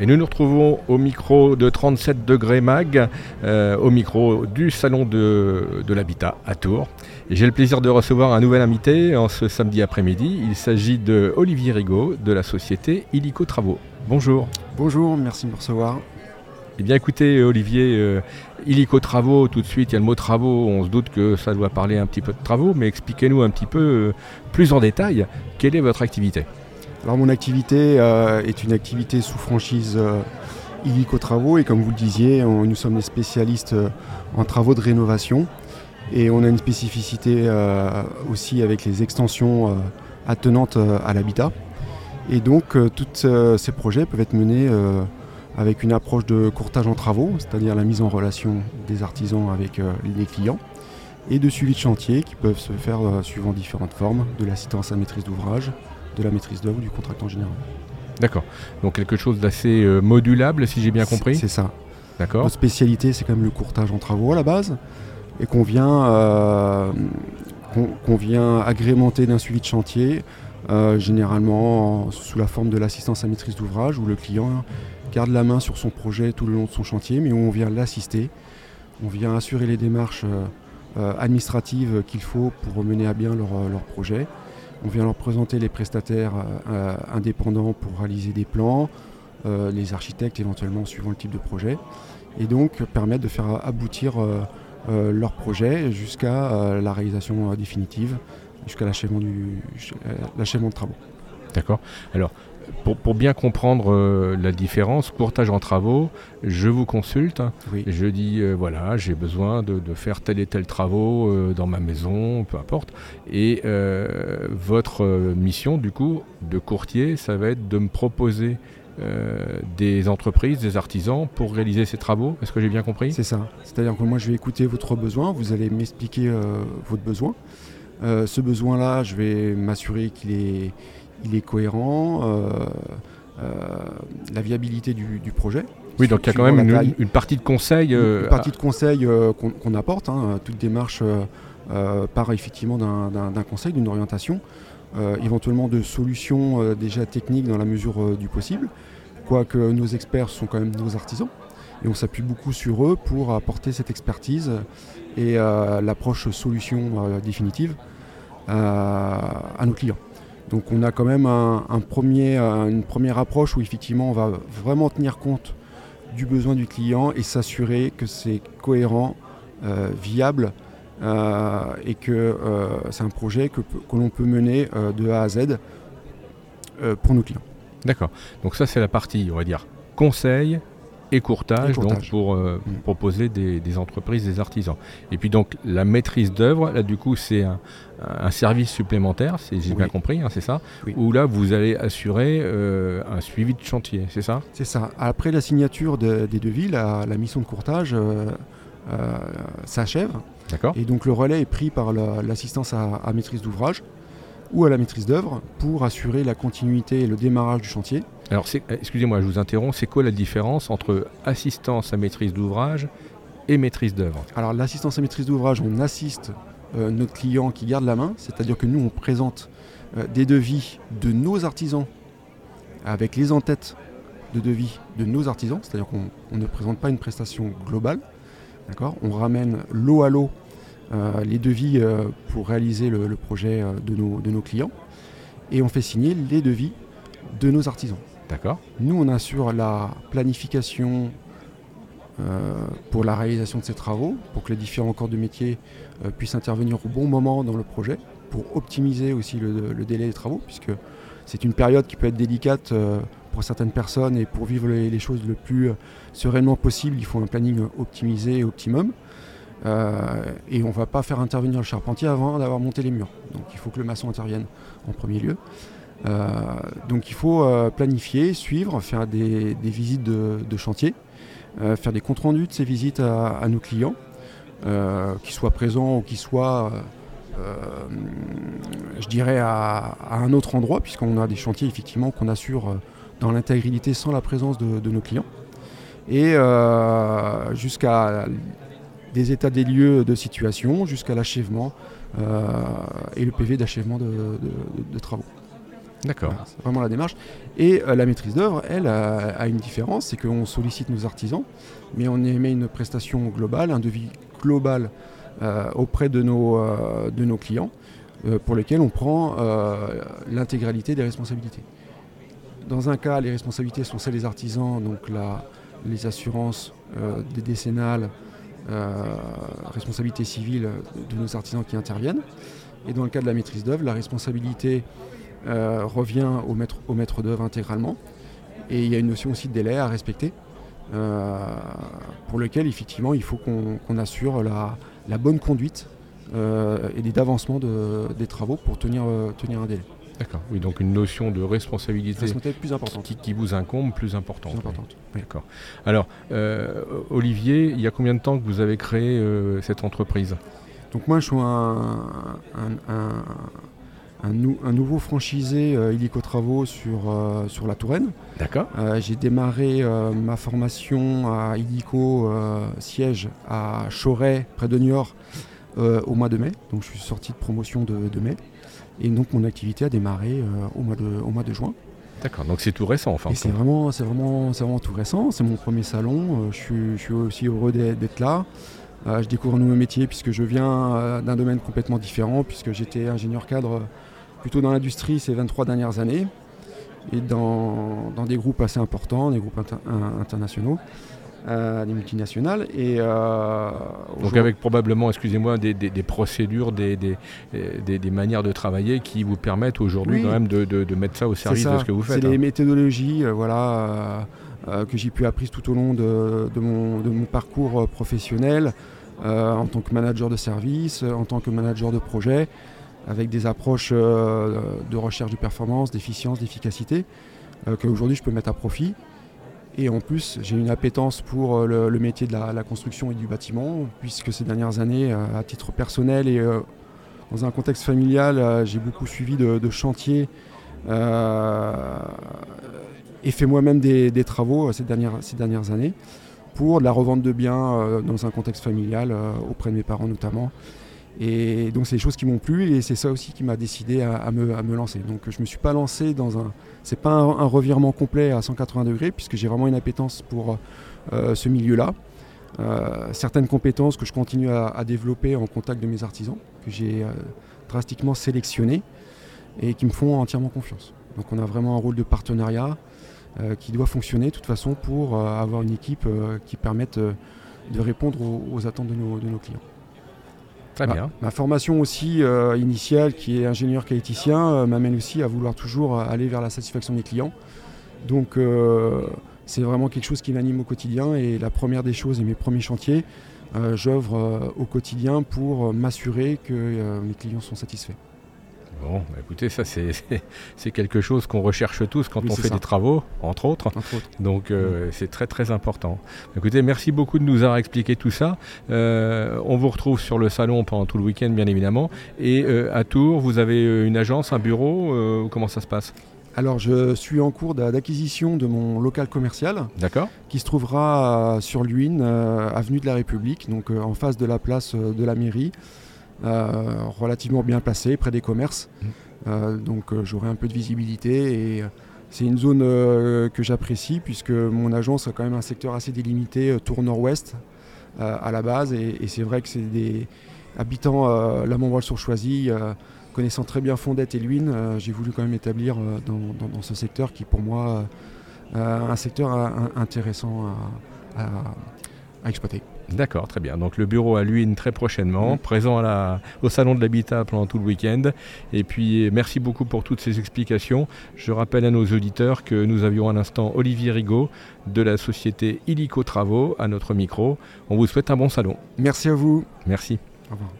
Et nous nous retrouvons au micro de 37 degrés mag, euh, au micro du salon de, l'habitat à Tours. Et j'ai le plaisir de recevoir un nouvel invité en ce samedi après-midi. Il s'agit de Olivier Rigaud de la société Illico Travaux. Bonjour. Bonjour, merci de me recevoir. Eh bien écoutez Olivier, euh, Illico Travaux, tout de suite il y a le mot travaux, on se doute que ça doit parler un petit peu de travaux, mais expliquez-nous un petit peu euh, plus en détail quelle est votre activité? Alors mon activité euh, est une activité sous franchise euh, Illico Travaux et comme vous le disiez, nous sommes des spécialistes euh, en travaux de rénovation et on a une spécificité aussi avec les extensions attenantes à l'habitat. Et donc tous ces projets peuvent être menés avec une approche de courtage en travaux, c'est-à-dire la mise en relation des artisans avec les clients, et de suivi de chantier qui peuvent se faire suivant différentes formes, de l'assistance à maîtrise d'ouvrage, de la maîtrise d'œuvre du contractant général. D'accord. Donc quelque chose d'assez euh, modulable, si j'ai bien compris C'est ça. D'accord. Notre spécialité, c'est quand même le courtage en travaux à la base, et qu'on vient, euh, qu'on, vient agrémenter d'un suivi de chantier, euh, généralement sous la forme de l'assistance à maîtrise d'ouvrage, où le client garde la main sur son projet tout le long de son chantier, mais où on vient l'assister, on vient assurer les démarches administratives qu'il faut pour mener à bien leur, leur projet. On vient leur présenter les prestataires euh, indépendants pour réaliser des plans, euh, les architectes éventuellement suivant le type de projet, et donc permettre de faire aboutir euh, leur projet jusqu'à la réalisation définitive, jusqu'à l'achèvement de travaux. D'accord. Pour, bien comprendre euh, la différence, courtage en travaux, je vous consulte. Je dis euh, voilà, j'ai besoin de, faire tel et tel travaux euh, dans ma maison, peu importe. Et votre mission, du coup, de courtier, ça va être de me proposer des entreprises, des artisans pour réaliser ces travaux. Est-ce que j'ai bien compris? C'est ça. C'est-à-dire que moi, je vais écouter votre besoin, vous allez m'expliquer votre besoin. ce besoin-là, je vais m'assurer qu'il est il est cohérent, euh, euh, la viabilité du, projet. Oui, donc il y a quand même une, partie de conseil. une, euh, partie de conseil qu'on apporte. Hein, toute démarche part effectivement d'un conseil, d'une orientation, éventuellement de solutions déjà techniques dans la mesure du possible. Quoique nos experts sont quand même nos artisans et on s'appuie beaucoup sur eux pour apporter cette expertise et l'approche solution définitive à nos clients. Donc on a quand même un, premier, euh, une première approche où effectivement on va vraiment tenir compte du besoin du client et s'assurer que c'est cohérent, euh, viable euh, et que c'est un projet que, que l'on peut mener de A à Z pour nos clients. D'accord. Donc ça c'est la partie, on va dire, conseil, et courtage, donc pour euh, mm. proposer des, entreprises, des artisans. Et puis donc la maîtrise d'œuvre, là du coup c'est un, service supplémentaire, si j'ai bien compris, hein, c'est ça Où là vous allez assurer euh, un suivi de chantier, c'est ça? C'est ça. Après la signature des devis, la, mission de courtage euh, s'achève. D'accord. Et donc le relais est pris par l'assistance à, à maîtrise d'ouvrage ou à la maîtrise d'œuvre pour assurer la continuité et le démarrage du chantier. Alors, excusez-moi, je vous interromps, c'est quoi la différence entre assistance à maîtrise d'ouvrage et maîtrise d'œuvre? Alors, l'assistance à maîtrise d'ouvrage, on assiste euh, notre client qui garde la main, c'est-à-dire que nous, on présente euh, des devis de nos artisans avec les en-têtes de devis de nos artisans, c'est-à-dire qu'on ne présente pas une prestation globale. On ramène lot à euh, les devis pour réaliser le, projet de nos clients. Et on fait signer les devis de nos artisans. Nous, on assure la planification euh, pour la réalisation de ces travaux, pour que les différents corps de métier euh, puissent intervenir au bon moment dans le projet, pour optimiser aussi le, délai des travaux, puisque c'est une période qui peut être délicate euh, pour certaines personnes et pour vivre les, choses le plus sereinement possible, il faut un planning optimisé et optimum. et on ne va pas faire intervenir le charpentier avant d'avoir monté les murs. Donc il faut que le maçon intervienne en premier lieu. Euh, donc il faut euh, planifier, suivre, faire des, visites de, chantier, euh, faire des comptes rendus de ces visites à, nos clients, qu'ils soient présents ou qu'ils soient, je dirais, à, un autre endroit, puisqu'on a des chantiers effectivement qu'on assure dans l'intégrité sans la présence de, nos clients. Et jusqu'à des états des lieux de situation, jusqu'à l'achèvement et le PV d'achèvement de travaux. D'accord. c'est vraiment la démarche. Et la maîtrise d'œuvre, elle, a, une différence, c'est qu'on sollicite nos artisans, mais on émet une prestation globale, un devis global auprès de nos, de nos clients, pour lesquels on prend l'intégralité des responsabilités. Dans un cas, les responsabilités sont celles des artisans, donc la, les assurances des décennales, euh, responsabilité civile de nos artisans qui interviennent. Et dans le cas de la maîtrise d'œuvre, la responsabilité euh, revient au maître, au maître d'œuvre intégralement. Et il y a une notion aussi de délai à respecter, euh, pour lequel effectivement il faut qu'on assure la, bonne conduite et d'avancement de, des travaux pour tenir, tenir un délai. D'accord, oui, donc une notion de responsabilité, plus importante. Qui, vous incombe plus importante. Plus importante. D'accord. Alors, euh, Olivier, il y a combien de temps que vous avez créé euh, cette entreprise? Donc moi, je suis un, un, nouveau franchisé euh, Illico Travaux sur, sur la Touraine. D'accord. J'ai démarré ma formation à Illico siège à Choret, près de Niort, au mois de mai. Donc je suis sorti de promotion de mai. Et donc mon activité a démarré euh, au, mois de, au mois de juin. D'accord, donc c'est tout récent enfin. c'est vraiment, c'est vraiment, vraiment tout récent. C'est mon premier salon. Euh, je, suis, aussi heureux d'être là. Euh, je découvre un nouveau métier puisque je viens d'un domaine complètement différent, puisque j'étais ingénieur cadre plutôt dans l'industrie ces 23 dernières années et dans, des groupes assez importants, des groupes internationaux des multinationales. Et, euh, Donc avec probablement, excusez-moi, des, procédures, des, des, manières de travailler qui vous permettent aujourd'hui quand même de, mettre ça au service de ce que vous faites. C'est les hein. méthodologies euh, voilà, euh, que j'ai pu apprendre tout au long de, mon, parcours professionnel en tant que manager de service, en tant que manager de projet, avec des approches de recherche de performance, d'efficience, d'efficacité, qu'aujourd'hui je peux mettre à profit. Et en plus, j'ai une appétence pour euh, le, métier de la, construction et du bâtiment, puisque ces dernières années, euh, à titre personnel et euh, dans un contexte familial, j'ai beaucoup suivi de, chantiers et fait moi-même des, travaux ces dernières, ces dernières années pour de la revente de biens dans un contexte familial, auprès de mes parents notamment. Et donc c'est des choses qui m'ont plu et c'est ça aussi qui m'a décidé à, me, à, me, lancer. Donc je ne me suis pas lancé dans un... C'est pas un, revirement complet à 180 degrés puisque j'ai vraiment une appétence pour euh, ce milieu-là. Euh, certaines compétences que je continue à, développer en contact de mes artisans, que j'ai euh, drastiquement sélectionnés et qui me font entièrement confiance. Donc on a vraiment un rôle de partenariat qui doit fonctionner de toute façon pour avoir une équipe qui permette de répondre aux, attentes de nos clients. Ma, formation aussi euh, initiale, qui est ingénieur qualiticien, euh, m'amène aussi à vouloir toujours aller vers la satisfaction des clients. Donc euh, c'est vraiment quelque chose qui m'anime au quotidien et la première des choses et mes premiers chantiers, j'œuvre au quotidien pour m'assurer que mes clients sont satisfaits. Bon, bah, écoutez, ça c'est quelque chose qu'on recherche tous quand on fait des travaux, entre autres. Donc euh, c'est très très important. Écoutez, merci beaucoup de nous avoir expliqué tout ça. Euh, on vous retrouve sur le salon pendant tout le week-end, bien évidemment. Et euh, à Tours, vous avez une agence, un bureau Comment ça se passe? Alors, je suis en cours d'acquisition de mon local commercial. D'accord. Qui se trouvera sur l'Uine, avenue de la République, donc en face de la place de la mairie. Euh, relativement bien placé, près des commerces. Mmh. Euh, donc euh, j'aurai un peu de visibilité et c'est une zone que j'apprécie puisque mon agence a quand même un secteur assez délimité, tour nord-ouest à la base et, c'est vrai que c'est des habitants la Montvoile sur Choisy, connaissant très bien Fondette et Luynes, j'ai voulu quand même établir dans, ce secteur qui pour moi un secteur intéressant à exploiter. D'accord, très bien. Donc le bureau à Luynes très prochainement, présent au Salon de l'Habitat pendant tout le week-end. Et puis merci beaucoup pour toutes ces explications. Je rappelle à nos auditeurs que nous avions à l'instant Olivier Rigaud de la société Illico Travaux à notre micro. On vous souhaite un bon salon. Merci à vous. Merci. Au revoir.